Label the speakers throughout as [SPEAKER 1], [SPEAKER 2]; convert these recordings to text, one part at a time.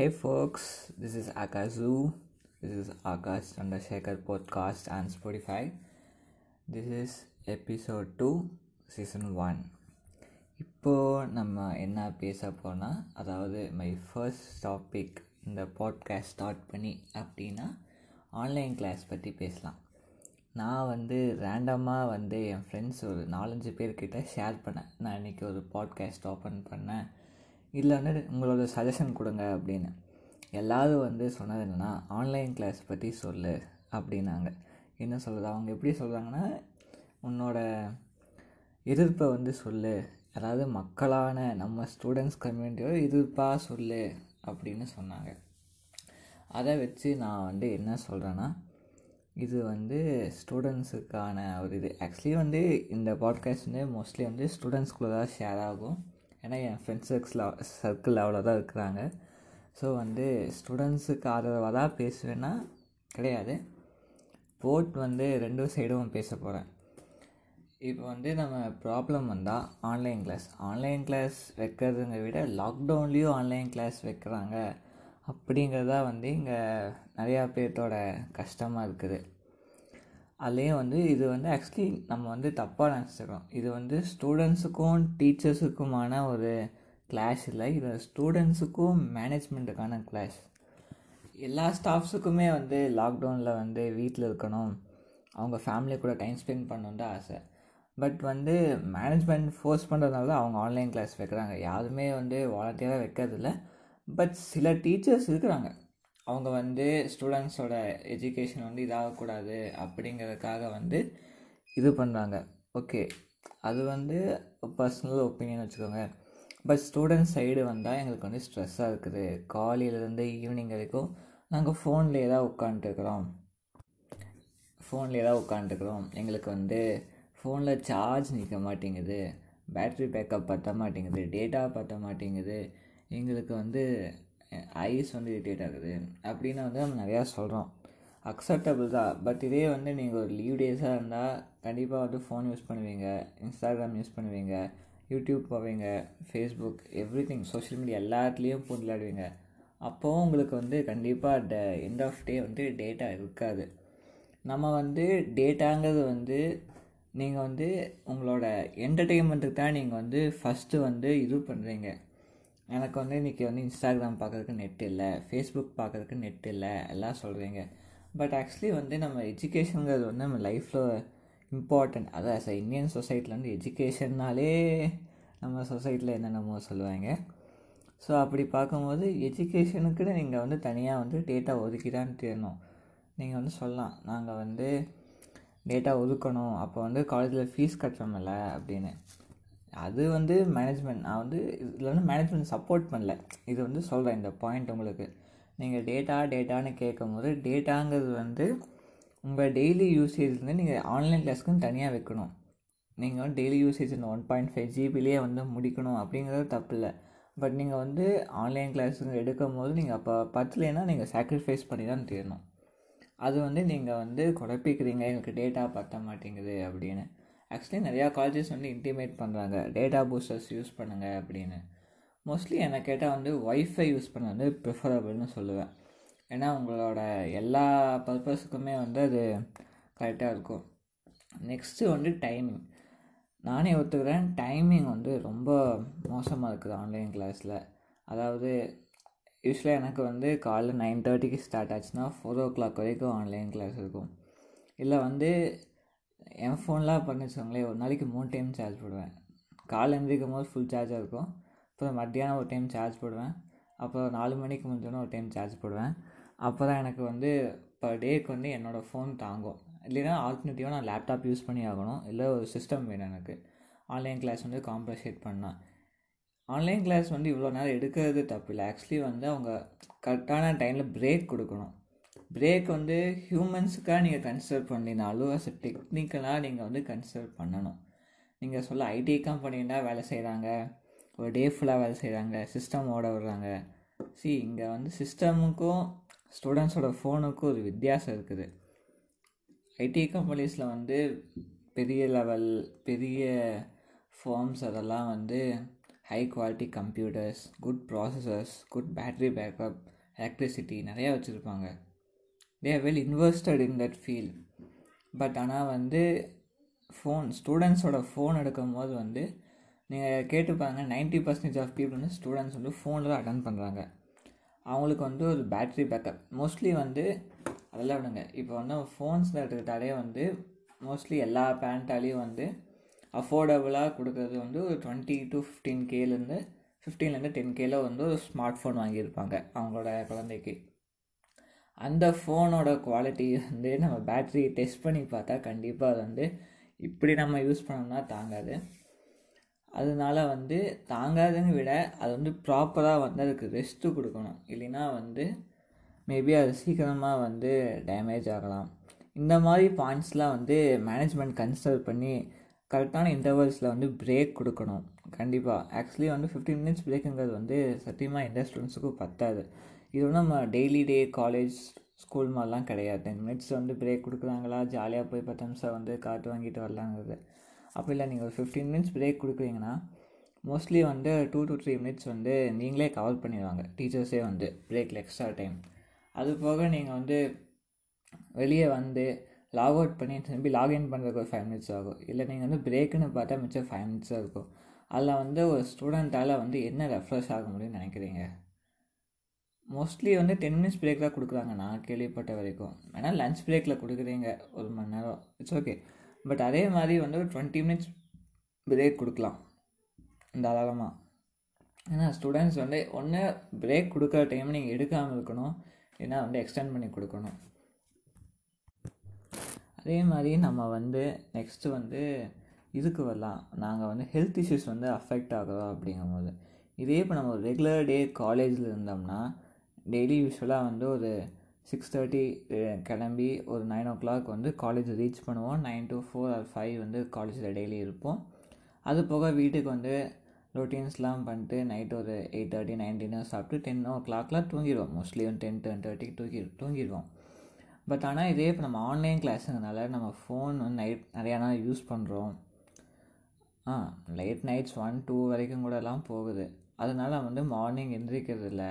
[SPEAKER 1] Hey folks, this is Akazu. This is Akash Chandrasekhar podcast and Spotify. This is episode 2, season 1. இப்போ நம்ம என்ன பேச போனால் அதாவது மை ஃபர்ஸ்ட் டாபிக் இந்த பாட்காஸ்ட் ஸ்டார்ட் பண்ணி அப்படின்னா ஆன்லைன் கிளாஸ் பற்றி பேசலாம் நான் வந்து ரேண்டமாக வந்து என் ஃப்ரெண்ட்ஸ் ஒரு நாலஞ்சு பேர்கிட்ட ஷேர் பண்ணேன் நான் இன்றைக்கி ஒரு பாட்காஸ்ட் ஓப்பன் பண்ணேன் இதில் வந்து உங்களோட சஜஷன் கொடுங்க அப்படின்னு. எல்லோரும் வந்து சொன்னது என்னென்னா ஆன்லைன் கிளாஸ் பற்றி சொல்லு அப்படின்னாங்க. என்ன சொல்கிறது அவங்க எப்படி சொல்கிறாங்கன்னா உன்னோட எதிர்ப்பை வந்து சொல்லு. அதாவது மக்களான நம்ம ஸ்டூடெண்ட்ஸ் கம்யூனிட்டியோட எதிர்ப்பாக சொல்லு அப்படின்னு சொன்னாங்க. அதை வச்சு நான் வந்து என்ன சொல்கிறேன்னா இது வந்து ஸ்டூடெண்ட்ஸுக்கான ஒரு இது. ஆக்சுவலி வந்து இந்த பாட்காஸ்ட் வந்து மோஸ்ட்லி வந்து ஸ்டூடெண்ட்ஸ்குள்ளே தான் ஷேர் ஆகும். ஏன்னா என் ஃப்ரெண்ட்ஸ் சர்க்கிள் சர்க்கிள் அவ்வளோ தான் இருக்கிறாங்க. ஸோ வந்து ஸ்டூடெண்ட்ஸுக்கு ஆதரவாக தான் பேசுவேன்னா கிடையாது. போட் வந்து ரெண்டு சைடும் பேச போகிறேன் இப்போ வந்து நம்ம ப்ராப்ளம் வந்தால் ஆன்லைன் கிளாஸ் ஆன்லைன் கிளாஸ் வைக்கிறதுங்க விட லாக்டவுன்லேயும் ஆன்லைன் கிளாஸ் வைக்கிறாங்க. அப்படிங்கிறதா வந்து இங்கே நிறையா பேர்த்தோட கஷ்டமாக இருக்குது. அதுலேயும் வந்து இது வந்து ஆக்சுவலி நம்ம வந்து தப்பாக நினச்சிருக்கோம் இது வந்து ஸ்டூடெண்ட்ஸுக்கும் டீச்சர்ஸுக்குமான ஒரு கிளாஸ் இல்லை. இது ஸ்டூடெண்ட்ஸுக்கும் மேனேஜ்மெண்ட்டுக்கான கிளாஸ் எல்லா ஸ்டாஃப்ஸுக்குமே வந்து லாக்டவுனில் வந்து வீட்டில் இருக்கணும். அவங்க ஃபேமிலி கூட டைம் ஸ்பெண்ட் பண்ணணுன்ற தான் ஆசை. பட் வந்து மேனேஜ்மெண்ட் ஃபோர்ஸ் பண்ணுறதுனால தான் அவங்க ஆன்லைன் கிளாஸ் வைக்கிறாங்க. யாருமே வந்து வாலண்டியராக வைக்கிறதில்ல. பட் சில டீச்சர்ஸ் இருக்கிறாங்க. அவங்க வந்து ஸ்டூடெண்ட்ஸோட எஜுகேஷன் வந்து இதாகக்கூடாது அப்படிங்கிறதுக்காக வந்து இது பண்ணுறாங்க ஓகே அது வந்து பர்சனல் ஒப்பீனியன் வச்சுக்கோங்க. பட் ஸ்டூடெண்ட்ஸ் சைடு வந்தால் எங்களுக்கு வந்து ஸ்ட்ரெஸ்ஸாக இருக்குது. காலையிலேருந்து ஈவினிங் வரைக்கும் நாங்கள் ஃபோன்லேயே தான் உட்காந்துருக்குறோம் ஃபோன்லேயே தான் உட்காந்துருக்குறோம் எங்களுக்கு வந்து ஃபோனில் சார்ஜ் நிற்க மாட்டேங்குது. பேட்ரி பேக்கப் பற்ற மாட்டேங்குது. டேட்டா பற்ற மாட்டேங்குது. எங்களுக்கு வந்து ஐஸ் வந்து இரிட்டேட் ஆகுது அப்படின்னு வந்து நம்ம நிறையா சொல்கிறோம் அக்செப்டபுள் தான். பட் இதே வந்து நீங்கள் ஒரு லீவ் டேஸாக இருந்தால் கண்டிப்பாக வந்து ஃபோன் யூஸ் பண்ணுவீங்க இன்ஸ்டாகிராம் யூஸ் பண்ணுவீங்க யூடியூப் போவீங்க Facebook everything social media எல்லாத்துலேயும் போட்டு விளையாடுவீங்க அப்போவும் உங்களுக்கு வந்து கண்டிப்பாக ட எண்ட் ஆஃப் டே வந்து டேட்டா இருக்காது. நம்ம வந்து டேட்டாங்கிறது வந்து நீங்கள் வந்து உங்களோட என்டர்டெயின்மெண்ட்டுக்கு தான் நீங்கள் வந்து ஃபஸ்ட்டு வந்து இது பண்ணுறீங்க எனக்கு வந்து இன்றைக்கி வந்து இன்ஸ்டாகிராம் பார்க்குறதுக்கு நெட் இல்லை ஃபேஸ்புக் பார்க்குறதுக்கு நெட் இல்லை எல்லாம் சொல்கிறீங்க பட் ஆக்சுவலி வந்து நம்ம எஜுகேஷனுங்கிறது வந்து நம்ம லைஃப்பில் இம்பார்ட்டண்ட் அதான் அ இந்தியன் சொசைட்டியில் வந்து எஜுகேஷன்னாலே நம்ம சொசைட்டியில் என்னென்னமோ சொல்லுவாங்க. ஸோ அப்படி பார்க்கும்போது எஜுகேஷனுக்குன்னு நீங்கள் வந்து தனியாக வந்து டேட்டா ஒதுக்கி தான் தேரணும். நீங்கள் வந்து சொல்லலாம் நாங்கள் வந்து டேட்டா ஒதுக்கணும் அப்போ வந்து காலேஜில் ஃபீஸ் கட்டுறோமில்ல அப்படின்னு. அது வந்து மேனேஜ்மெண்ட் நான் வந்து இதில் வந்து மேனேஜ்மெண்ட் சப்போர்ட் பண்ணல. இது வந்து சொல்கிறேன் இந்த பாயிண்ட் உங்களுக்கு. நீங்கள் டேட்டா டேட்டான்னு கேட்கும் போது டேட்டாங்கிறது வந்து உங்கள் டெய்லி யூசேஜ்லேருந்து நீங்கள் ஆன்லைன் கிளாஸ்க்குன்னு தனியாக வைக்கணும். நீங்கள் வந்து டெய்லி யூசேஜ் இந்த ஒன் பாயிண்ட் ஃபைவ் ஜிபிலேயே வந்து முடிக்கணும் அப்படிங்கிறது தப்பு இல்லை. பட் நீங்கள் வந்து ஆன்லைன் கிளாஸுங்க எடுக்கும் போது நீங்கள் அப்போ பத்துலேன்னா நீங்கள் சாக்ரிஃபைஸ் பண்ணி தான் தீரணும். அது வந்து நீங்கள் வந்து குழப்பிக்கிறீங்க எனக்கு டேட்டா பற்ற மாட்டேங்குது அப்படின்னு. ஆக்சுவலி நிறையா காலேஜஸ் வந்து இன்டிமேட் பண்ணுறாங்க டேட்டா பூஸ்டர்ஸ் யூஸ் பண்ணுங்கள் அப்படின்னு. மோஸ்ட்லி என்னை கேட்டால் வந்து ஒய்ஃபை யூஸ் பண்ண வந்து ப்ரிஃபரபிள்னு சொல்லுவேன். ஏன்னா உங்களோட எல்லா பர்பஸுக்குமே வந்து அது கரெக்டாக இருக்கும். நெக்ஸ்ட்டு வந்து டைமிங் நானே ஒத்துக்கிறேன் டைமிங் வந்து ரொம்ப மோசமாக இருக்குது ஆன்லைன் கிளாஸில் அதாவது யூஸ்வலாக எனக்கு வந்து காலைல நைன் தேர்ட்டிக்கு ஸ்டார்ட் ஆச்சுன்னா ஃபோர் ஓ கிளாக் வரைக்கும் ஆன்லைன் கிளாஸ் இருக்கும். இல்லை வந்து என் ஃபோன்லாம் பண்ணி வச்சுக்கோங்களேன் ஒரு நாளைக்கு மூணு டைம் சார்ஜ் போடுவேன். காலை எழுந்திரிக்கும் போது ஃபுல் சார்ஜாக இருக்கும். அப்புறம் மத்தியானம் ஒரு டைம் சார்ஜ் போடுவேன். அப்புறம் நாலு மணிக்கு முடிஞ்சோடனே ஒரு டைம் சார்ஜ் போடுவேன். அப்போ தான் எனக்கு வந்து பர் டேக்கு வந்து என்னோடய ஃபோன் தாங்கும். இல்லைன்னா ஆல்டர்னேட்டிவாக நான் லேப்டாப் யூஸ் பண்ணி ஆகணும். இல்லை ஒரு சிஸ்டம் வேணும் எனக்கு. ஆன்லைன் கிளாஸ் வந்து காம்பன்சேட் பண்ணால் ஆன்லைன் கிளாஸ் வந்து இவ்வளோ நேரம் எடுக்கிறது தப்பு இல்லை. ஆக்சுவலி வந்து அவங்க கரெக்டான டைமில் பிரேக் கொடுக்கணும். பிரேக் வந்து ஹியூமன்ஸுக்காக நீங்கள் கன்சிடர் பண்ணினாலும் அஸ் டெக்னிக்கலாக நீங்கள் வந்து கன்சிடர் பண்ணணும். நீங்கள் சொல்ல ஐடி கம்பெனின்னா வேலை செய்கிறாங்க ஒரு டே ஃபுல்லாக வேலை செய்கிறாங்க சிஸ்டம் ஓட விடுறாங்க. சி இங்கே வந்து சிஸ்டமுக்கும் ஸ்டூடெண்ட்ஸோட ஃபோனுக்கும் ஒரு வித்தியாசம் இருக்குது. ஐடி கம்பெனிஸில் வந்து பெரிய லெவல் பெரிய ஃபார்ம்ஸ் அதெல்லாம் வந்து high quality computers good processors good battery backup electricity நிறையா வச்சுருப்பாங்க. They are well invested in that field but ஆனால் வந்து ஃபோன் ஸ்டூடெண்ட்ஸோட ஃபோன் எடுக்கும் போது வந்து நீங்கள் கேட்டுப்பாங்க நைன்ட்டி பர்சன்டேஜ் ஆஃப் பீப்புள் வந்து ஸ்டூடெண்ட்ஸ் வந்து ஃபோனில் தான் அட்டன் பண்ணுறாங்க அவங்களுக்கு வந்து ஒரு பேட்ரி பேக்கப் மோஸ்ட்லி வந்து அதெல்லாம் விடுங்க. இப்போ வந்து ஃபோன்ஸில் எடுத்துக்கிட்டாலே வந்து மோஸ்ட்லி எல்லா பேரண்ட்டாலேயும் வந்து அஃபோர்டபுளாக கொடுக்குறது வந்து ஒரு டுவெண்ட்டி டு ஃபிஃப்டீன் கேலேருந்து ஃபிஃப்டீன்லேருந்து டென் கேல வந்து ஒரு ஸ்மார்ட் ஃபோன் வாங்கியிருப்பாங்க அவங்களோட குழந்தைக்கு. அந்த ஃபோனோட குவாலிட்டி வந்து நம்ம பேட்ரி டெஸ்ட் பண்ணி பார்த்தா கண்டிப்பாக அது வந்து இப்படி நம்ம யூஸ் பண்ணோம்னா தாங்காது. அதனால வந்து தாங்காதுன்னு விட அது வந்து ப்ராப்பராக வந்து அதுக்கு ரெஸ்ட்டு கொடுக்கணும். இல்லைன்னா வந்து மேபி அது சீக்கிரமாக வந்து டேமேஜ் ஆகலாம். இந்த மாதிரி பாயிண்ட்ஸ்லாம் வந்து மேனேஜ்மெண்ட் கன்சிடர் பண்ணி கரெக்டான இன்டர்வல்ஸில் வந்து பிரேக் கொடுக்கணும். கண்டிப்பாக ஆக்சுவலி வந்து ஃபிஃப்டீன் மினிட்ஸ் பிரேக்குங்கிறது வந்து சத்தியமாக எந்த ஸ்டூடெண்ட்ஸுக்கும் பத்தாது. இது வந்து நம்ம டெய்லி டே காலேஜ் ஸ்கூல் மாதிரிலாம் கிடையாது. டென் மினிட்ஸ் வந்து பிரேக் கொடுக்குறாங்களா? ஜாலியாக போய் பத்து நிமிஷம் வந்து காற்று வாங்கிட்டு வரலாங்கிறது. அப்படி இல்லை நீங்கள் ஒரு ஃபிஃப்டீன் மினிட்ஸ் பிரேக் கொடுக்குறீங்கன்னா மோஸ்ட்லி வந்து டூ டு த்ரீ மினிட்ஸ் வந்து நீங்களே கவர் பண்ணிடுவாங்க. டீச்சர்ஸே வந்து பிரேக்கில் எக்ஸ்ட்ரா டைம் அது போக நீங்கள் வந்து வெளியே வந்து லாக் அவுட் பண்ணி திரும்பி லாகின் பண்ணுறதுக்கு ஒரு ஃபைவ் மினிட்ஸ் ஆகும். இல்லை நீங்கள் வந்து பிரேக்குன்னு பார்த்தா மிச்சம் ஃபைவ் மினிட்ஸாக இருக்கும். அதில் வந்து ஒரு ஸ்டூடெண்ட்டால் வந்து என்ன ரெஃப்ரெஷ் ஆக முடியும்னு நினைக்கிறீங்க? மோஸ்ட்லி வந்து டென் மினிட்ஸ் பிரேக் தான் கொடுக்குறாங்க. நான் கேள்விப்பட்ட வரைக்கும். வேணால் லஞ்ச் பிரேக்கில் கொடுக்குறீங்க. ஒரு மணி நேரம். இட்ஸ் ஓகே பட் அதே மாதிரி வந்து ஒரு டுவெண்ட்டி மினிட்ஸ் பிரேக் கொடுக்கலாம். தாராளமாக ஏன்னா ஸ்டூடெண்ட்ஸ் வந்து ஒன்று பிரேக் கொடுக்குற டைம் நீங்கள் எடுக்காமல் இருக்கணும். ஏன்னா வந்து எக்ஸ்டெண்ட் பண்ணி கொடுக்கணும். அதே மாதிரி நம்ம வந்து நெக்ஸ்ட்டு வந்து இதுக்கு வரலாம். நாங்கள் வந்து ஹெல்த் இஷ்யூஸ் வந்து அஃபெக்ட் ஆகிறோம் அப்படிங்கும்போது. இதே இப்போ நம்ம ஒரு ரெகுலர் டே காலேஜில் இருந்தோம்னா டெய்லி யூஸ்வலாக வந்து ஒரு சிக்ஸ் தேர்ட்டி கிளம்பி ஒரு நைன் ஓ கிளாக் வந்து காலேஜ் ரீச் பண்ணுவோம். Nine to four or five வந்து காலேஜில் டெய்லி இருப்போம். அது போக வீட்டுக்கு வந்து ரொட்டீன்ஸ்லாம் பண்ணிட்டு நைட் ஒரு எயிட் தேர்ட்டி நைன் டின்னர் சாப்பிட்டு டென் ஓ கிளாக்லாம் தூங்கிடுவோம். மோஸ்ட்லி வந்து டென் டென் தேர்ட்டிக்கு தூங்கி தூங்கிடுவோம். பட் ஆனால் இதே இப்போ நம்ம ஆன்லைன் கிளாஸுங்கிறனால நம்ம ஃபோன் வந்து நைட் நிறையா நாள் யூஸ் பண்ணுறோம் ஆ லேட் நைட்ஸ் ஒன் டூ வரைக்கும் கூடலாம் போகுது. அதனால வந்து மார்னிங் எந்திரிக்கிறது இல்லை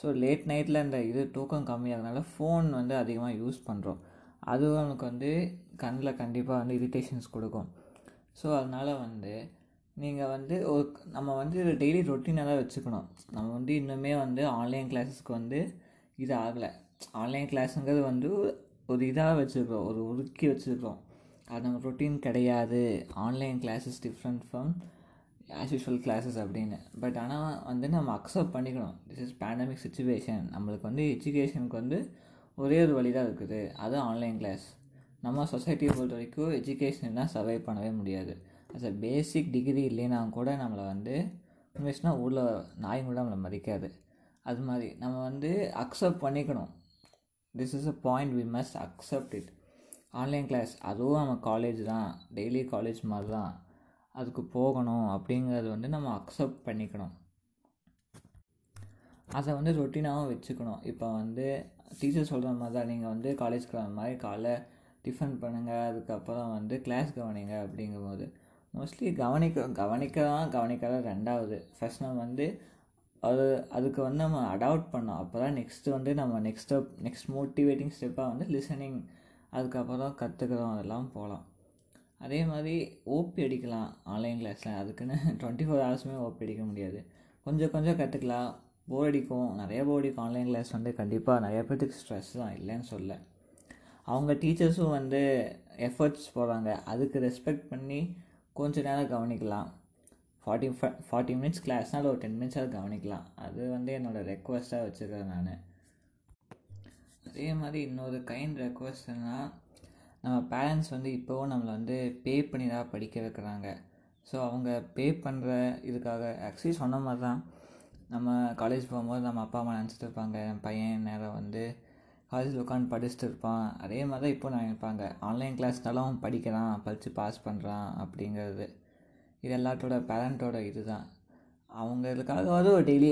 [SPEAKER 1] ஸோ லேட் நைட்டில் இந்த இது தூக்கம் கம்மியாகிறதுனால ஃபோன் வந்து அதிகமாக யூஸ் பண்ணுறோம் அதுவும் நமக்கு வந்து கண்ணில் கண்டிப்பாக வந்து இரிட்டேஷன்ஸ் கொடுக்கும். ஸோ அதனால் வந்து நீங்கள் வந்து ஒரு நம்ம வந்து டெய்லி ரொட்டீனாக தான் வச்சுக்கணும். நம்ம வந்து இன்னுமே வந்து ஆன்லைன் கிளாஸஸ்க்கு வந்து இது ஆகலை. ஆன்லைன் கிளாஸுங்கிறது வந்து ஒரு இதாக வச்சுருக்கிறோம். ஒரு ஒதுக்கி வச்சுருக்கிறோம். அது நம்ம ரொட்டீன் கிடையாது. Online classes different from as usual classes அப்படின்னு. பட் ஆனால் வந்து நம்ம அக்செப்ட் பண்ணிக்கணும். திஸ் இஸ் பேண்டமிக் சுச்சுவேஷன் நம்மளுக்கு வந்து எஜுகேஷனுக்கு வந்து ஒரே ஒரு வழி தான் இருக்குது. அது ஆன்லைன் கிளாஸ் நம்ம சொசைட்டியை பொறுத்த வரைக்கும் எஜுகேஷன் தான் சர்வை பண்ணவே முடியாது. அஸ் அ பேசிக் டிகிரி இல்லைன்னா கூட நம்மளை வந்து இன்வெஸ்ட்னா ஊரில் நாய் கூட நம்மளை மதிக்காது. அது மாதிரி நம்ம வந்து அக்செப்ட் பண்ணிக்கணும். This is a point we must accept it online class அதுவும் நம்ம காலேஜ் தான். டெய்லி காலேஜ் மாதிரி தான் அதுக்கு போகணும் அப்படிங்கிறது வந்து நம்ம அக்செப்ட் பண்ணிக்கணும். அதை வந்து ரொட்டீனாகவும் வச்சுக்கணும். இப்போ வந்து டீச்சர் சொல்கிற மாதிரி தான் நீங்கள் வந்து காலேஜ்க்கு வர மாதிரி காலைல டிஃபன் பண்ணுங்கள் அதுக்கப்புறம் வந்து கிளாஸ் கவனிங்க அப்படிங்கும்போது மோஸ்ட்லி கவனிக்க கவனிக்கலாம் தான் ரெண்டாவது. ஃபஸ்ட் நம்ம வந்து அது அதுக்கு வந்து நம்ம அடாப்ட் பண்ணோம் அப்போ தான் நெக்ஸ்ட்டு வந்து நம்ம நெக்ஸ்ட் ஸ்டெப் நெக்ஸ்ட் மோட்டிவேட்டிங் ஸ்டெப்பாக வந்து லிசனிங் அதுக்கப்புறம் கற்றுக்கிறோம் அதெல்லாம் போகலாம் அதே மாதிரி ஓபி அடிக்கலாம் ஆன்லைன் கிளாஸில் அதுக்குன்னு டுவெண்ட்டி ஃபோர் ஹவர்ஸுமே ஓபி அடிக்க முடியாது. கொஞ்சம் கொஞ்சம் கற்றுக்கலாம் போர் அடிக்கும். நிறைய போர் அடிக்கும். ஆன்லைன் கிளாஸ் வந்து கண்டிப்பாக நிறைய பேர்த்துக்கு ஸ்ட்ரெஸ் தான். இல்லைன்னு சொல்ல. அவங்க டீச்சர்ஸும் வந்து எஃபர்ட்ஸ் போடுறாங்க. அதுக்கு ரெஸ்பெக்ட் பண்ணி கொஞ்ச நேரம் கவனிக்கலாம். ஃபார்ட்டி ஃபை ஃபார்ட்டி மினிட்ஸ் கிளாஸ்னால் ஒரு டென் மினிட்ஸாவது கவனிக்கலாம். அது வந்து என்னோடய ரெக்வஸ்ட்டாக வச்சுருக்கேன் நான். அதே மாதிரி இன்னொரு கைண்ட் ரெக்வஸ்ட்னால் நம்ம பேரண்ட்ஸ் வந்து இப்போவும் நம்மளை வந்து பே பண்ணி தான் படிக்க வைக்கிறாங்க. ஸோ அவங்க பே பண்ணுற இதுக்காக ஆக்சுவலி சொன்ன மாதிரி தான் நம்ம காலேஜ் போகும்போது நம்ம அப்பா அம்மா நினச்சிட்டு இருப்பாங்க. என் பையன் நேரம் வந்து காலேஜில் உட்காந்து படிச்சுட்டு இருப்பான். அதே மாதிரி தான் இப்போ நான் நினைப்பாங்க. ஆன்லைன் கிளாஸ்னாலும் அவன் படிக்கிறான் படித்து பாஸ் பண்ணுறான் அப்படிங்கிறது. இது எல்லாத்தோட பேரண்ட்டோட இது தான் அவங்களுக்காகவாவது ஒரு டெய்லி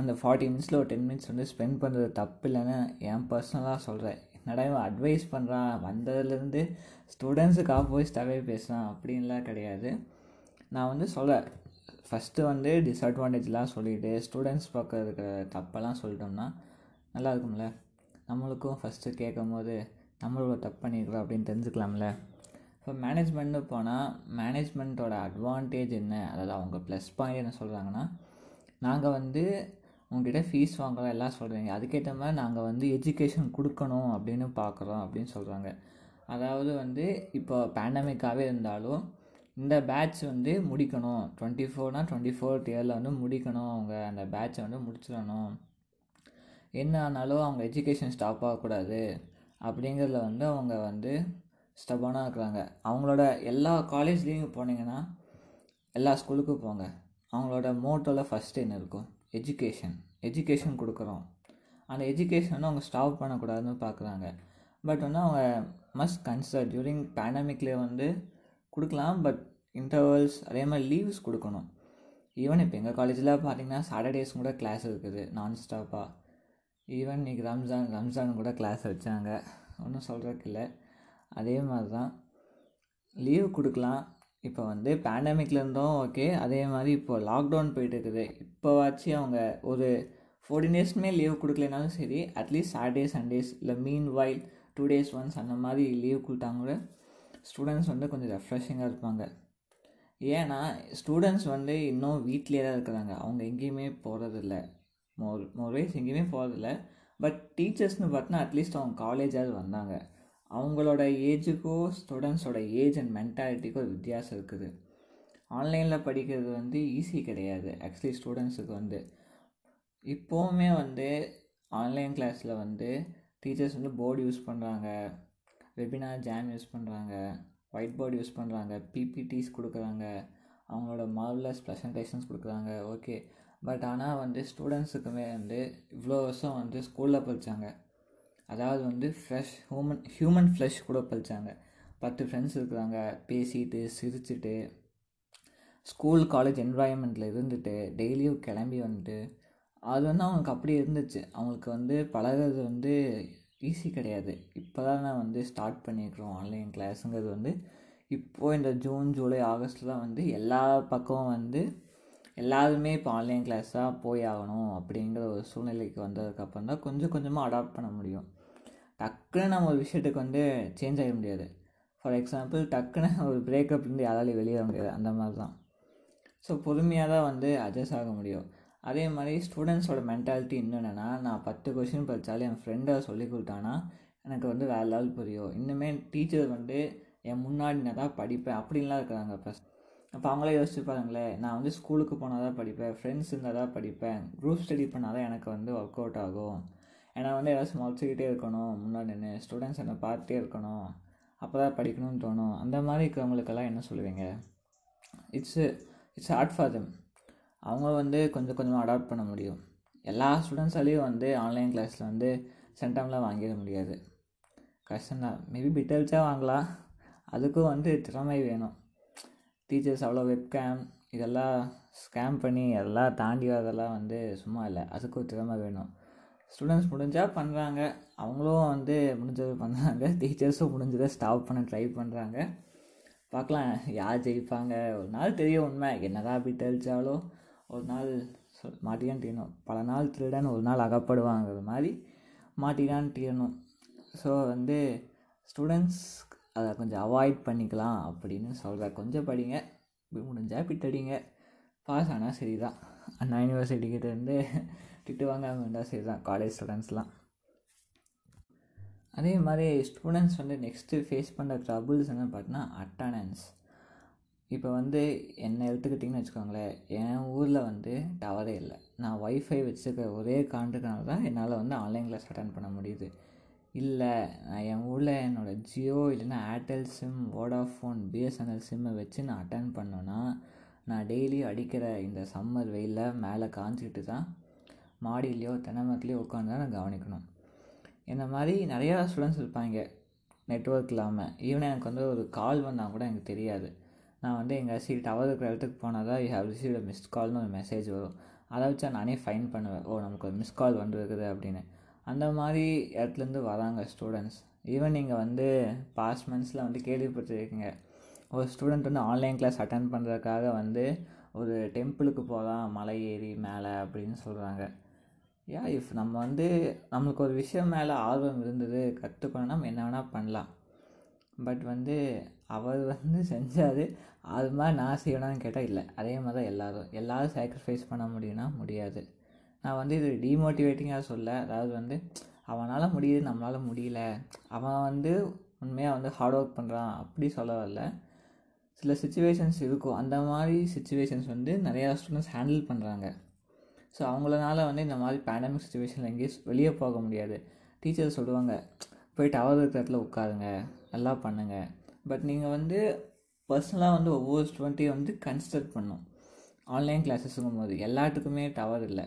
[SPEAKER 1] அந்த ஃபார்ட்டி மினிட்ஸில் ஒரு டென் மினிட்ஸ் வந்து ஸ்பெண்ட் பண்ணுறது தப்பு இல்லைன்னு என் பர்சனலாக சொல்கிறேன் என்னடா அட்வைஸ் பண்ணுறான் வந்ததுலேருந்து ஸ்டூடெண்ட்ஸுக்கு ஆப்போசிட்டாகவே பேசுகிறான் அப்படின்லாம் கிடையாது. நான் வந்து சொல்கிறேன் ஃபஸ்ட்டு வந்து டிஸ்அட்வான்டேஜ்லாம் சொல்லிவிட்டு ஸ்டூடெண்ட்ஸ் பக்கம் இருக்கிற தப்பெல்லாம் சொல்லிட்டோம்னா நல்லா இருக்கும்ல? நம்மளுக்கும் ஃபஸ்ட்டு கேட்கும் போது நம்மளோட தப்பு பண்ணியிருக்கிறோம் அப்படின்னு தெரிஞ்சுக்கலாம்ல? இப்போ மேனேஜ்மெண்ட்னு போனால் மேனேஜ்மெண்ட்டோட அட்வான்டேஜ் என்ன? அதாவது அவங்க ப்ளஸ் பாயிண்ட் என்ன சொல்கிறாங்கன்னா நாங்கள் வந்து உங்ககிட்ட ஃபீஸ் வாங்குறோம் எல்லாம் சொல்கிறீங்க அதுக்கேற்ற மாதிரி நாங்கள் வந்து எஜுகேஷன் கொடுக்கணும் அப்படின்னு பார்க்குறோம் அப்படின்னு சொல்கிறாங்க அதாவது வந்து இப்போ பேண்டமிக்காகவே இருந்தாலும் இந்த பேட்ச் வந்து முடிக்கணும். டுவெண்ட்டி ஃபோர்னால் டுவெண்ட்டி ஃபோர்த் இயரில் வந்து முடிக்கணும். அவங்க அந்த பேட்சை வந்து முடிச்சிடணும். என்ன ஆனாலும் அவங்க எஜுகேஷன் ஸ்டாப் ஆகக்கூடாது அப்படிங்கிறதுல வந்து அவங்க வந்து ஸ்டபானாக இருக்கிறாங்க. அவங்களோட எல்லா காலேஜ்லேயும் போனீங்கன்னா எல்லா ஸ்கூலுக்கும் போங்க. அவங்களோட மோட்டோவில் ஃபஸ்ட்டு என்ன இருக்கும்? எஜுகேஷன் எஜுகேஷன் கொடுக்குறோம். அந்த எஜுகேஷன் வந்து அவங்க ஸ்டாப் பண்ணக்கூடாதுன்னு பார்க்குறாங்க. பட் வந்து அவங்க மஸ்ட் கன்சிடர் டியூரிங் பேண்டமிக்லேயே வந்து கொடுக்கலாம் பட் இன்டர்வல்ஸ் அதே மாதிரி லீவ்ஸ் கொடுக்கணும். ஈவன் இப்போ எங்கள் காலேஜில் பார்த்தீங்கன்னா சாட்டர்டேஸ் கூட கிளாஸ் இருக்குது நான் ஸ்டாப்பாக ஈவன் இன்றைக்கி ரம்ஜான் ரம்ஜான் கூட கிளாஸ் வச்சாங்க. ஒன்றும் சொல்கிறதுக்கு இல்லை. அதே மாதிரி தான் லீவ் கொடுக்கலாம். இப்போ வந்து பேண்டமிக்ல இருந்தோம் ஓகே அதே மாதிரி இப்போ லாக்டவுன் போயிட்டு இருக்குது இப்போவாச்சும் அவங்க ஒரு ஃபோர்டீன் டேஸ்மே லீவ் கொடுக்கலனாலும் சரி அட்லீஸ்ட் சாட்டர்டே சண்டேஸ் இல்லை meanwhile two days once அந்த மாதிரி லீவ் கொடுத்தாங்க கூட ஸ்டூடெண்ட்ஸ் வந்து கொஞ்சம் ரெஃப்ரெஷிங்காக இருப்பாங்க. ஏன்னா ஸ்டூடெண்ட்ஸ் வந்து இன்னும் வீட்டிலே தான் இருக்கிறாங்க. அவங்க எங்கேயுமே போகிறதில்ல மோர் மோர்வேஸ் எங்கேயுமே போகிறதில்ல பட் டீச்சர்ஸ்னு பார்த்தோன்னா அட்லீஸ்ட் அவங்க காலேஜாவது வந்தாங்க. அவங்களோட ஏஜுக்கும் ஸ்டூடெண்ட்ஸோட ஏஜ் அண்ட் மென்டாலிட்டிக்கும் ஒரு வித்தியாசம் இருக்குது. ஆன்லைனில் படிக்கிறது வந்து ஈஸி கிடையாது. ஆக்சுவலி ஸ்டூடெண்ட்ஸுக்கு வந்து. இப்போவுமே வந்து ஆன்லைன் கிளாஸில் வந்து டீச்சர்ஸ் வந்து போர்டு யூஸ் பண்ணுறாங்க வெபினார் ஜாம் யூஸ் பண்ணுறாங்க ஒயிட் போர்டு யூஸ் பண்ணுறாங்க பிபிடிஸ் கொடுக்குறாங்க. அவங்களோட மார்வலஸ் ப்ரெசன்டேஷன்ஸ் கொடுக்குறாங்க. ஓகே பட் ஆனால் வந்து ஸ்டூடெண்ட்ஸுக்குமே வந்து இவ்வளோ வருஷம் வந்து ஸ்கூலில் படித்தாங்க அதாவது வந்து ஃப்ரெஷ் ஹூமன் ஹியூமன் ஃப்ளஷ் கூட படித்தாங்க பத்து ஃப்ரெண்ட்ஸ் இருக்கிறாங்க. பேசிட்டு சிரிச்சுட்டு ஸ்கூல் காலேஜ் என்வாயன்மெண்ட்டில் இருந்துட்டு டெய்லியும் கிளம்பி வந்துட்டு அது வந்து அவங்களுக்கு அப்படி இருந்துச்சு. அவங்களுக்கு வந்து பழகிறது வந்து ஈஸி கிடையாது. இப்போ தான் நான் வந்து ஸ்டார்ட் பண்ணியிருக்கிறோம் ஆன்லைன் கிளாஸுங்கிறது வந்து. இப்போது இந்த ஜூன் ஜூலை ஆகஸ்ட்டில் தான் வந்து எல்லா பக்கமும் வந்து எல்லாருமே இப்போ ஆன்லைன் கிளாஸாக போய் ஆகணும் அப்படிங்கிற ஒரு சூழ்நிலைக்கு வந்ததுக்கப்புறம் தான் கொஞ்சம் கொஞ்சமாக அடாப்ட் பண்ண முடியும். டக்குன்னு நம்ம ஒரு விஷயத்துக்கு வந்து சேஞ்ச் ஆக முடியாது. ஃபார் எக்ஸாம்பிள் டக்குன்னு ஒரு பிரேக்கப்லேருந்து யாராலையும் வெளியே வர முடியாது. அந்த மாதிரி தான் ஸோ பொறுமையாக தான் வந்து அட்ஜஸ்ட் ஆக முடியும். அதே மாதிரி ஸ்டூடெண்ட்ஸோட மென்டாலிட்டி இன்னும் என்னென்னா நான் பத்து கொஷின் படித்தாலும் என் ஃப்ரெண்டை சொல்லி கொடுத்தானா எனக்கு வந்து வேறு லெவல் புரியும். இன்னுமே டீச்சர் வந்து என் முன்னாடி நான் தான் படிப்பேன். அப்படின்லாம் இருக்கிறாங்க ப்ளஸ் அப்போ அவங்களே யோசிச்சு பாருங்களேன். நான் வந்து ஸ்கூலுக்கு போனால் தான் படிப்பேன். ஃப்ரெண்ட்ஸ் இருந்தால் தான் படிப்பேன். குரூப் ஸ்டடி பண்ணால் தான் எனக்கு வந்து ஒர்க் அவுட் ஆகும். ஏன்னா வந்து ஏதாச்சும் முளைச்சிக்கிட்டே இருக்கணும். முன்னாடி நின்று ஸ்டூடெண்ட்ஸ் என்னை பார்த்துட்டே இருக்கணும். அப்போ தான் படிக்கணும்னு தோணும். அந்த மாதிரி இருக்கிறவங்களுக்கெல்லாம் என்ன சொல்லுவீங்க? It's it's hard for them அவங்க வந்து கொஞ்சம் கொஞ்சமாக அடாப்ட் பண்ண முடியும். எல்லா ஸ்டூடெண்ட்ஸாலேயும் வந்து ஆன்லைன் கிளாஸில் வந்து சென்டம்லாம் வாங்கிட முடியாது. கஷ்டம்தான் மேபி பிட்டல்ஸாக வாங்கலாம். அதுக்கும் வந்து திறமை வேணும். டீச்சர்ஸ் அவ்வளோ வெப்கேம் இதெல்லாம் ஸ்கேம் பண்ணி எல்லாம் தாண்டி வரதெல்லாம் வந்து சும்மா இல்லை. அதுக்கும் திறமை வேணும். ஸ்டூடெண்ட்ஸ் முடிஞ்சால் பண்ணுறாங்க அவங்களும் வந்து முடிஞ்சது பண்ணுறாங்க டீச்சர்ஸும் முடிஞ்சதை ஸ்டாப் பண்ண ட்ரை பண்ணுறாங்க பார்க்கலாம் யார் ஜெயிப்பாங்க? ஒரு நாள் தெரியும் உண்மை. என்னதான் அப்படி தெளிச்சாலும் ஒரு நாள் சொல் மாட்டிதான் தீரணும். பல நாள் திருடன் ஒரு நாள் அகப்படுவாங்கிற மாதிரி மாட்டிதான் தீரணும். ஸோ வந்து ஸ்டூடெண்ட்ஸ் அதை கொஞ்சம் அவாய்ட் பண்ணிக்கலாம் அப்படின்னு சொல்கிறேன் கொஞ்சம் படிங்க. முடிஞ்சால் பிட்டடிங்க. பாஸ் ஆனால் சரி தான் அண்ணா யூனிவர்சிட்டிக்கிட்டேருந்து திட்டு வாங்காமல் இருந்தால் சரி தான் காலேஜ் ஸ்டூடெண்ட்ஸ்லாம் அதே மாதிரி ஸ்டூடெண்ட்ஸ் வந்து நெக்ஸ்ட்டு ஃபேஸ் பண்ணுற ட்ரபுள்ஸ் என்ன பார்த்தீங்கன்னா அட்டண்டன்ஸ் இப்போ வந்து என்னை எடுத்துக்கிட்டிங்கன்னு வச்சுக்கோங்களேன் என் ஊரில் வந்து டவரே இல்லை. நான் ஒய்ஃபை வச்சுருக்க ஒரே காரணத்துக்காக தான் என்னால் வந்து ஆன்லைன் கிளாஸ் அட்டன் பண்ண முடியுது. இல்லை நான் என் ஊரில் என்னோடய ஜியோ இல்லைன்னா ஏர்டெல் சிம் வோடாஃபோன் பிஎஸ்என்எல் சிம்மை வச்சு நான் அட்டன் பண்ணேன்னா நான் டெய்லி அடிக்கிற இந்த சம்மர் வெயிலில் மேலே காஞ்சிக்கிட்டு தான் மாடியிலையோ தென்னமரத்துலையோ உட்காந்து தான் நான் கவனிக்கணும். இந்த மாதிரி நிறையா ஸ்டூடெண்ட்ஸ் இருப்பாங்க நெட்ஒர்க் இல்லாமல் ஈவன் எனக்கு வந்து ஒரு கால் வந்தால் கூட எனக்கு தெரியாது. நான் வந்து எங்கள் சீட் டவர் இருக்கிற இடத்துக்கு போனால் தான் யூ ஹேவ் ரிசீவ் மிஸ்ட் கால்னு ஒரு மெசேஜ் வரும். அதை வச்சு நானே ஃபைன் பண்ணுவேன். ஓ நமக்கு ஒரு மிஸ் கால் வந்துருக்குது அப்படின்னு. அந்த மாதிரி இடத்துலேருந்து வராங்க ஸ்டூடெண்ட்ஸ் ஈவன் நீங்கள் வந்து பாஸ்ட் மந்த்ஸில் வந்து கேள்விப்பட்டிருக்கீங்க. ஒரு ஸ்டூடெண்ட் வந்து ஆன்லைன் கிளாஸ் அட்டன் பண்ணுறதுக்காக வந்து ஒரு டெம்பிளுக்கு போகலாம் மலை ஏறி மேலே அப்படின்னு சொல்கிறாங்க யா இஃப் நம்ம வந்து நம்மளுக்கு ஒரு விஷயம் மேலே ஆர்வம் இருந்தது கற்றுக்கணும் நம்ம என்ன வேணால் பண்ணலாம். பட் வந்து அவர் வந்து செஞ்சார் அது மாதிரி நான் செய்யணும்னு கேட்டால் இல்லை. அதே மாதிரி தான் எல்லோரும். எல்லோரும் சாக்ரிஃபைஸ் பண்ண முடியும்னா முடியாது. நான் வந்து இது டீமோட்டிவேட்டிங்காக சொல்ல அதாவது வந்து அவனால் முடியுது நம்மளால் முடியல. அவன் வந்து உண்மையாக வந்து ஹார்ட் ஒர்க் பண்ணுறான் அப்படி சொல்ல வரல. சில சுச்சுவேஷன்ஸ் இருக்கும். அந்த மாதிரி சுச்சுவேஷன்ஸ் வந்து நிறையா ஸ்டூடெண்ட்ஸ் ஹேண்டில் பண்ணுறாங்க ஸோ அவங்களனால வந்து இந்த மாதிரி பேண்டமிக் சுச்சுவேஷனில் எங்கேயும் வெளியே போக முடியாது. டீச்சர் சொல்லுவாங்க போய் டவர் இருக்கிற இடத்துல உட்காருங்க நல்லா பண்ணுங்கள் பட் நீங்கள் வந்து பர்சனலாக வந்து ஒவ்வொரு ஸ்டூடெண்ட்டையும் வந்து கன்சிடர் பண்ணும். ஆன்லைன் கிளாஸஸுங்கும் போது எல்லாத்துக்குமே டவர் இல்லை.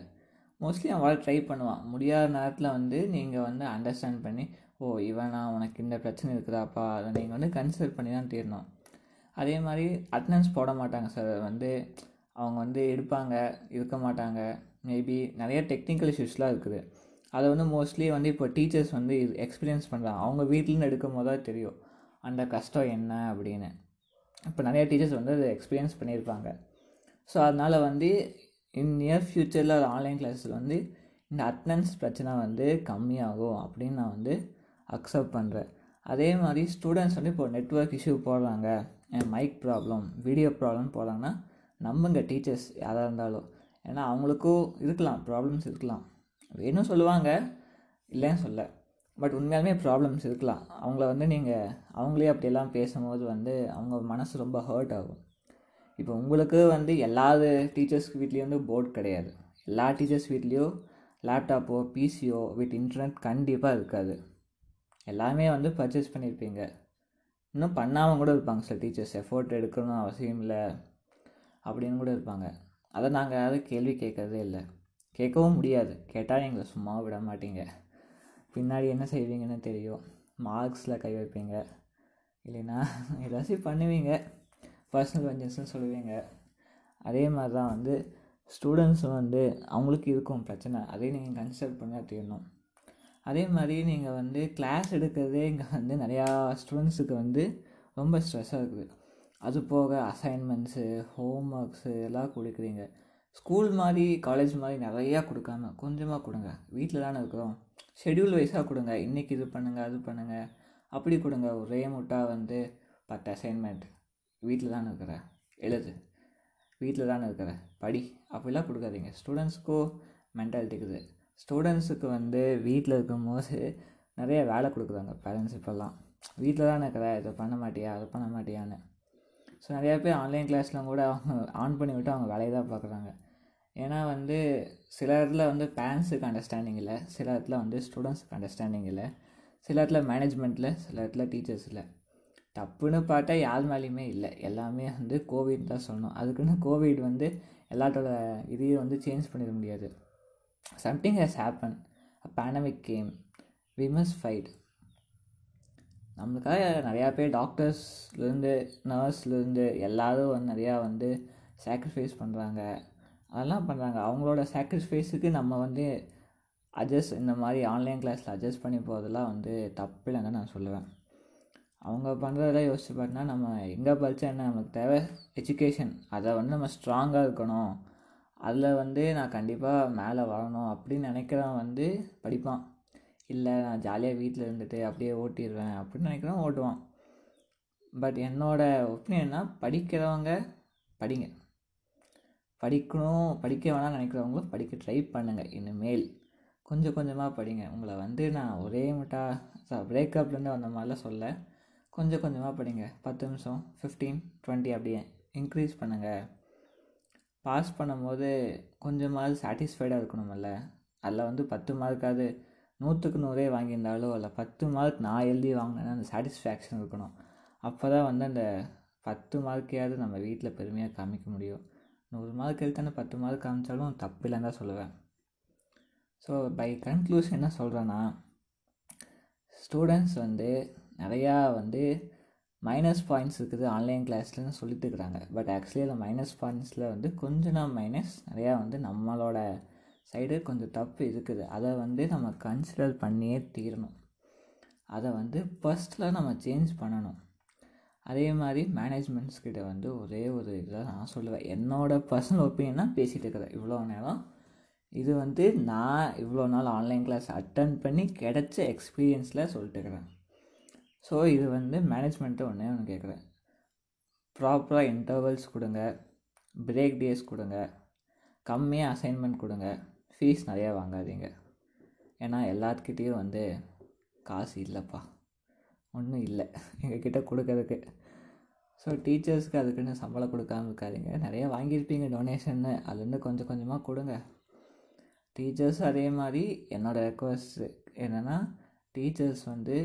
[SPEAKER 1] மோஸ்ட்லி அவன் ட்ரை பண்ணுவான். முடியாத நேரத்தில் வந்து நீங்கள் வந்து அண்டர்ஸ்டாண்ட் பண்ணி ஓ இவனா உனக்கு இந்த பிரச்சனை இருக்குதாப்பா? அதை நீங்கள் வந்து கன்சிடர் பண்ணி தான் தீரணும். அதே மாதிரி அட்டண்டன்ஸ் போட மாட்டாங்க சார் வந்து அவங்க வந்து எடுப்பாங்க இருக்க மாட்டாங்க. மேபி நிறைய டெக்னிக்கல் இஷ்யூஸ்லாம் இருக்குது. அதை வந்து மோஸ்ட்லி வந்து இப்போ டீச்சர்ஸ் வந்து இது எக்ஸ்பீரியன்ஸ் பண்ணுறாங்க அவங்க வீட்டிலேருந்து எடுக்கும் போது தான் தெரியும். அந்த கஷ்டம் என்ன அப்படின்னு. இப்போ நிறைய டீச்சர்ஸ் வந்து அதை எக்ஸ்பீரியன்ஸ் பண்ணியிருப்பாங்க ஸோ அதனால் வந்து இன் நியர் ஃப்யூச்சரில் ஒரு ஆன்லைன் கிளாஸில் வந்து இந்த அட்டண்டன்ஸ் பிரச்சனை வந்து கம்மியாகும் அப்படின்னு நான் வந்து அக்செப்ட் பண்ணுறேன் அதே மாதிரி ஸ்டூடெண்ட்ஸ் வந்து இப்போ நெட்ஒர்க் இஷ்யூ போடுறாங்க. மைக் ப்ராப்ளம் வீடியோ ப்ராப்ளம் போடுறாங்கன்னா நம்புங்க டீச்சர்ஸ் யாராக இருந்தாலும். ஏன்னா அவங்களுக்கும் இருக்கலாம் ப்ராப்ளம்ஸ் இருக்கலாம். வேணும் சொல்லுவாங்க இல்லைன்னு சொல்ல. பட் உண்மையாலுமே ப்ராப்ளம்ஸ் இருக்கலாம். அவங்கள வந்து நீங்கள் அவங்களே அப்படியெல்லாம் பேசும்போது வந்து அவங்க மனசு ரொம்ப ஹர்ட் ஆகும். இப்போ உங்களுக்கு வந்து எல்லா டீச்சர்ஸ் வீட்லேயும் வந்து போர்ட் கிடையாது. எல்லா டீச்சர்ஸ் வீட்லேயும் லேப்டாப்போ பிசியோ வித் இன்டர்நெட் கண்டிப்பாக இருக்காது. எல்லாமே வந்து பர்ச்சேஸ் பண்ணியிருப்பீங்க இன்னும் பண்ணாமல் கூட இருப்பாங்க சில டீச்சர்ஸ் எஃபோர்ட் எடுக்கணும் அவசியம் இல்லை. அப்படின்னு கூட இருப்பாங்க. அதை நாங்கள் யாரும் கேள்வி கேட்கறதே இல்லை. கேட்கவும் முடியாது. கேட்டால் எங்களை சும்மா விட மாட்டீங்க. பின்னாடி என்ன செய்வீங்கன்னு தெரியும். மார்க்ஸில் கை வைப்பீங்க. இல்லைன்னா ஏதாச்சும் பண்ணுவீங்க. பர்சனல் வெஞ்சன்ஸ்னு சொல்லுவீங்க. அதே மாதிரி தான் வந்து ஸ்டூடெண்ட்ஸும் வந்து அவங்களுக்கு இருக்கும் பிரச்சனை. அதையும் நீங்கள் கன்சிடர் பண்ண தெரியணும் அதே மாதிரி நீங்கள் வந்து கிளாஸ் எடுக்கிறதே இங்கே வந்து நிறையா ஸ்டூடெண்ட்ஸுக்கு வந்து ரொம்ப ஸ்ட்ரெஸ்ஸாக இருக்குது. அது போக அசைன்மெண்ட்ஸு ஹோம் ஒர்க்ஸு எல்லாம் கொடுக்குறீங்க. ஸ்கூல் மாதிரி காலேஜ் மாதிரி நிறையா கொடுக்காம கொஞ்சமாக கொடுங்க. வீட்டில் தானே இருக்கிறோம். ஷெடியூல் வைஸாக கொடுங்க. இன்றைக்கி இது பண்ணுங்கள் அது பண்ணுங்கள் அப்படி கொடுங்க. ஒரே முட்டாக வந்து பத்து அசைன்மெண்ட் வீட்டில் தானே இருக்கிற. எழுது. வீட்டில் தானே இருக்கிற. படி. அப்படிலாம் கொடுக்காதீங்க. ஸ்டூடெண்ட்ஸ்க்கும் மென்டாலிட்டி இருக்குது. ஸ்டூடெண்ட்ஸுக்கு வந்து வீட்டில் இருக்கும்போது நிறைய வேலை கொடுக்குறாங்க. பேரண்ட்ஸ் இப்போல்லாம். வீட்டில் தானே இருக்கிற. இதை பண்ண மாட்டியா? அதை பண்ண மாட்டியான்னு. ஸோ நிறையா பேர் ஆன்லைன் கிளாஸ்லாம் கூட அவங்க ஆன் பண்ணி விட்டு அவங்க வேலையை தான் பார்க்குறாங்க. ஏன்னா வந்து சில இடத்துல வந்து பேரண்ட்ஸுக்கு அண்டர்ஸ்டாண்டிங் இல்லை. சில இடத்துல வந்து ஸ்டூடெண்ட்ஸுக்கு அண்டர்ஸ்டாண்டிங் இல்லை. சில இடத்துல மேனேஜ்மெண்ட்டில் சில இடத்துல டீச்சர்ஸில் தப்புன்னு பார்த்தா யார் மேலேயுமே இல்லை. எல்லாமே வந்து கோவிட் தான் சொல்லணும். அதுக்குன்னு கோவிட் வந்து எல்லாத்தோட இதையும் வந்து சேஞ்ச் பண்ணிட முடியாது. Something has happen a pandemic came we fight நம்மளுக்காக நிறையா பேர் டாக்டர்ஸ்லேருந்து நர்ஸ்லேருந்து எல்லோரும் வந்து நிறையா வந்து சாக்ரிஃபைஸ் பண்ணுறாங்க அதெல்லாம் பண்ணுறாங்க அவங்களோட சாக்ரிஃபைஸுக்கு நம்ம வந்து அட்ஜஸ்ட் இந்த மாதிரி ஆன்லைன் கிளாஸில் அட்ஜஸ்ட் பண்ணி போகிறதெல்லாம் வந்து தப்பு இல்லைன்னு நான் சொல்லுவேன். அவங்க பண்ணுறதெல்லாம் யோசிச்சு பார்த்தா நம்ம எங்கே படித்தா என்ன நமக்கு தேவை? எஜுகேஷன் அதை வந்து நம்ம ஸ்ட்ராங்காக இருக்கணும். அதில் வந்து நான் கண்டிப்பாக மேலே வரணும் அப்படின்னு நினைக்கிறவன் வந்து படிப்பான். இல்லை நான் ஜாலியாக வீட்டில் இருந்துட்டு அப்படியே ஓட்டிடுவேன் அப்படின்னு நினைக்கிறவன் ஓட்டுவான். பட் என்னோடய ஒப்பீனியன்னா படிக்கிறவங்க படிங்க. படிக்கணும் படிக்க வேணாம்னு நினைக்கிறவங்களும் படிக்க ட்ரை பண்ணுங்கள் இனிமேல் கொஞ்சம் கொஞ்சமாக படிங்க. உங்களை வந்து நான் ஒரே முட்டா பிரேக்கப்லேருந்து வந்த மாதிரிலாம் சொல்ல. கொஞ்சம் கொஞ்சமாக படிங்க. பத்து நிமிஷம் ஃபிஃப்டீன் டுவெண்ட்டி அப்படியே இன்க்ரீஸ் பண்ணுங்கள் பாஸ் பண்ணும்போது கொஞ்சமாவது சாட்டிஸ்ஃபைடாக இருக்கணும்ல. அதில் வந்து பத்து மார்க்காவது நூற்றுக்கு நூறே வாங்கியிருந்தாலோ இல்லை பத்து மார்க் நான் எழுதி வாங்கினேன்னா அந்த சாட்டிஸ்ஃபேக்ஷன் இருக்கணும். அப்போ தான் வந்து அந்த பத்து மார்க்கையாவது நம்ம வீட்டில் பெருமையாக காமிக்க முடியும். நூறு மார்க் எடுத்தானே பத்து மார்க் காமிச்சாலும் தப்பு இல்லைன்னு தான் சொல்லுவேன். ஸோ பை கன்க்ளூஷன் என்ன சொல்கிறேன்னா ஸ்டூடெண்ட்ஸ் வந்து நிறையா வந்து மைனஸ் பாயிண்ட்ஸ் இருக்குது ஆன்லைன் கிளாஸ்லன்னு சொல்லிட்டு இருக்கிறாங்க. பட் ஆக்சுவலி அந்த மைனஸ் பாயிண்ட்ஸில் வந்து கொஞ்சம் நான் மைனஸ் நிறையா வந்து நம்மளோட சைடு கொஞ்சம் தப்பு இருக்குது. அதை வந்து நம்ம கன்சிடர் பண்ணியே தீரணும். அதை வந்து ஃபஸ்ட்டில் நம்ம சேஞ்ச் பண்ணணும். அதே மாதிரி மேனேஜ்மெண்ட்ஸ் கிட்ட வந்து ஒரே ஒரு இதாக நான் சொல்லுவேன். என்னோடய பர்சனல் ஒப்பீனியனாக பேசிகிட்டு இருக்கிறேன். இவ்வளோ நேரம் இது வந்து நான் இவ்வளோ நாள் ஆன்லைன் கிளாஸ் அட்டன் பண்ணி கிடைச்ச எக்ஸ்பீரியன்ஸில் சொல்லிட்டு இருக்கிறேன். ஸோ இது வந்து மேனேஜ்மெண்ட்டை ஒன்றே ஒன்று கேட்குறேன். ப்ராப்பராக இன்டர்வல்ஸ் கொடுங்க. பிரேக் டேஸ் கொடுங்க. கம்மியாக அசைன்மெண்ட் கொடுங்க. ஃபீஸ் நிறையா வாங்காதீங்க. ஏன்னா எல்லாத்துக்கிட்டேயும் வந்து காசு இல்லைப்பா. ஒன்றும் இல்லை. எங்ககிட்ட கொடுக்கறதுக்கு. ஸோ டீச்சர்ஸ்க்கு அதுக்குன்னு சம்பளம் கொடுக்காம இருக்காதீங்க. நிறையா வாங்கியிருப்பீங்க டொனேஷன்னு அதுலேருந்து கொஞ்சம் கொஞ்சமாக கொடுங்க. டீச்சர்ஸ் அதே மாதிரி என்னோடய ரெக்வஸ்ட் என்னென்னா டீச்சர்ஸ் வந்து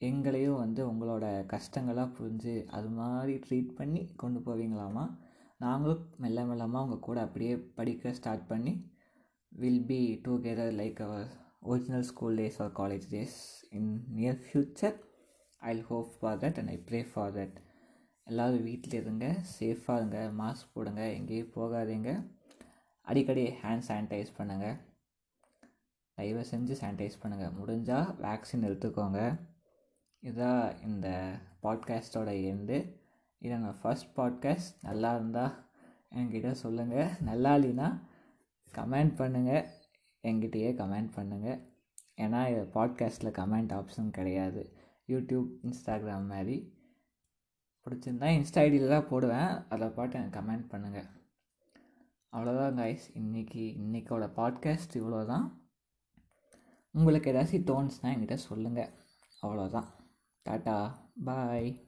[SPEAKER 1] எங்களையும் வந்து உங்களோட கஷ்டங்களாக புரிஞ்சு அது மாதிரி ட்ரீட் பண்ணி கொண்டு போவீங்களாமா? நாங்களும் மெல்ல மெல்லமாக உங்கள் கூட அப்படியே படிக்க ஸ்டார்ட் பண்ணி will be together like our original school days or college days in near future I hope for that and I pray for that எல்லோரும் வீட்டில் இருங்க சேஃபாக இருங்க மாஸ்க் போடுங்க எங்கேயும் போகாதீங்க. அடிக்கடி ஹேண்ட் சானிடைஸ் பண்ணுங்கள் தயவு செஞ்சு சானிடைஸ் பண்ணுங்கள் முடிஞ்சால் வேக்சின் எடுத்துக்கோங்க. இதான் இந்த பாட்காஸ்ட்டோட எண்டு. இதை நான் ஃபஸ்ட் பாட்காஸ்ட் நல்லா இருந்தால் என்கிட்ட சொல்லுங்கள் நல்லா இல்லைன்னா கமெண்ட் பண்ணுங்கள் என்கிட்டயே கமெண்ட் பண்ணுங்கள் ஏன்னா இது பாட்காஸ்ட்டில் கமெண்ட் ஆப்ஷன் கிடையாது. யூடியூப் இன்ஸ்டாகிராம் மாதிரி. பிடிச்சிருந்தா இன்ஸ்டா ஐடியில் தான் போடுவேன். அதை பாட்டு எனக்கு கமெண்ட் பண்ணுங்கள் அவ்வளோதான் கைஸ் இன்றைக்கி இன்றைக்கோட பாட்காஸ்ட் இவ்வளோ தான் உங்களுக்கு ஏதாச்சும் தோணுச்சுன்னா என்கிட்ட சொல்லுங்கள் அவ்வளோதான் டாட்டா. பாய்.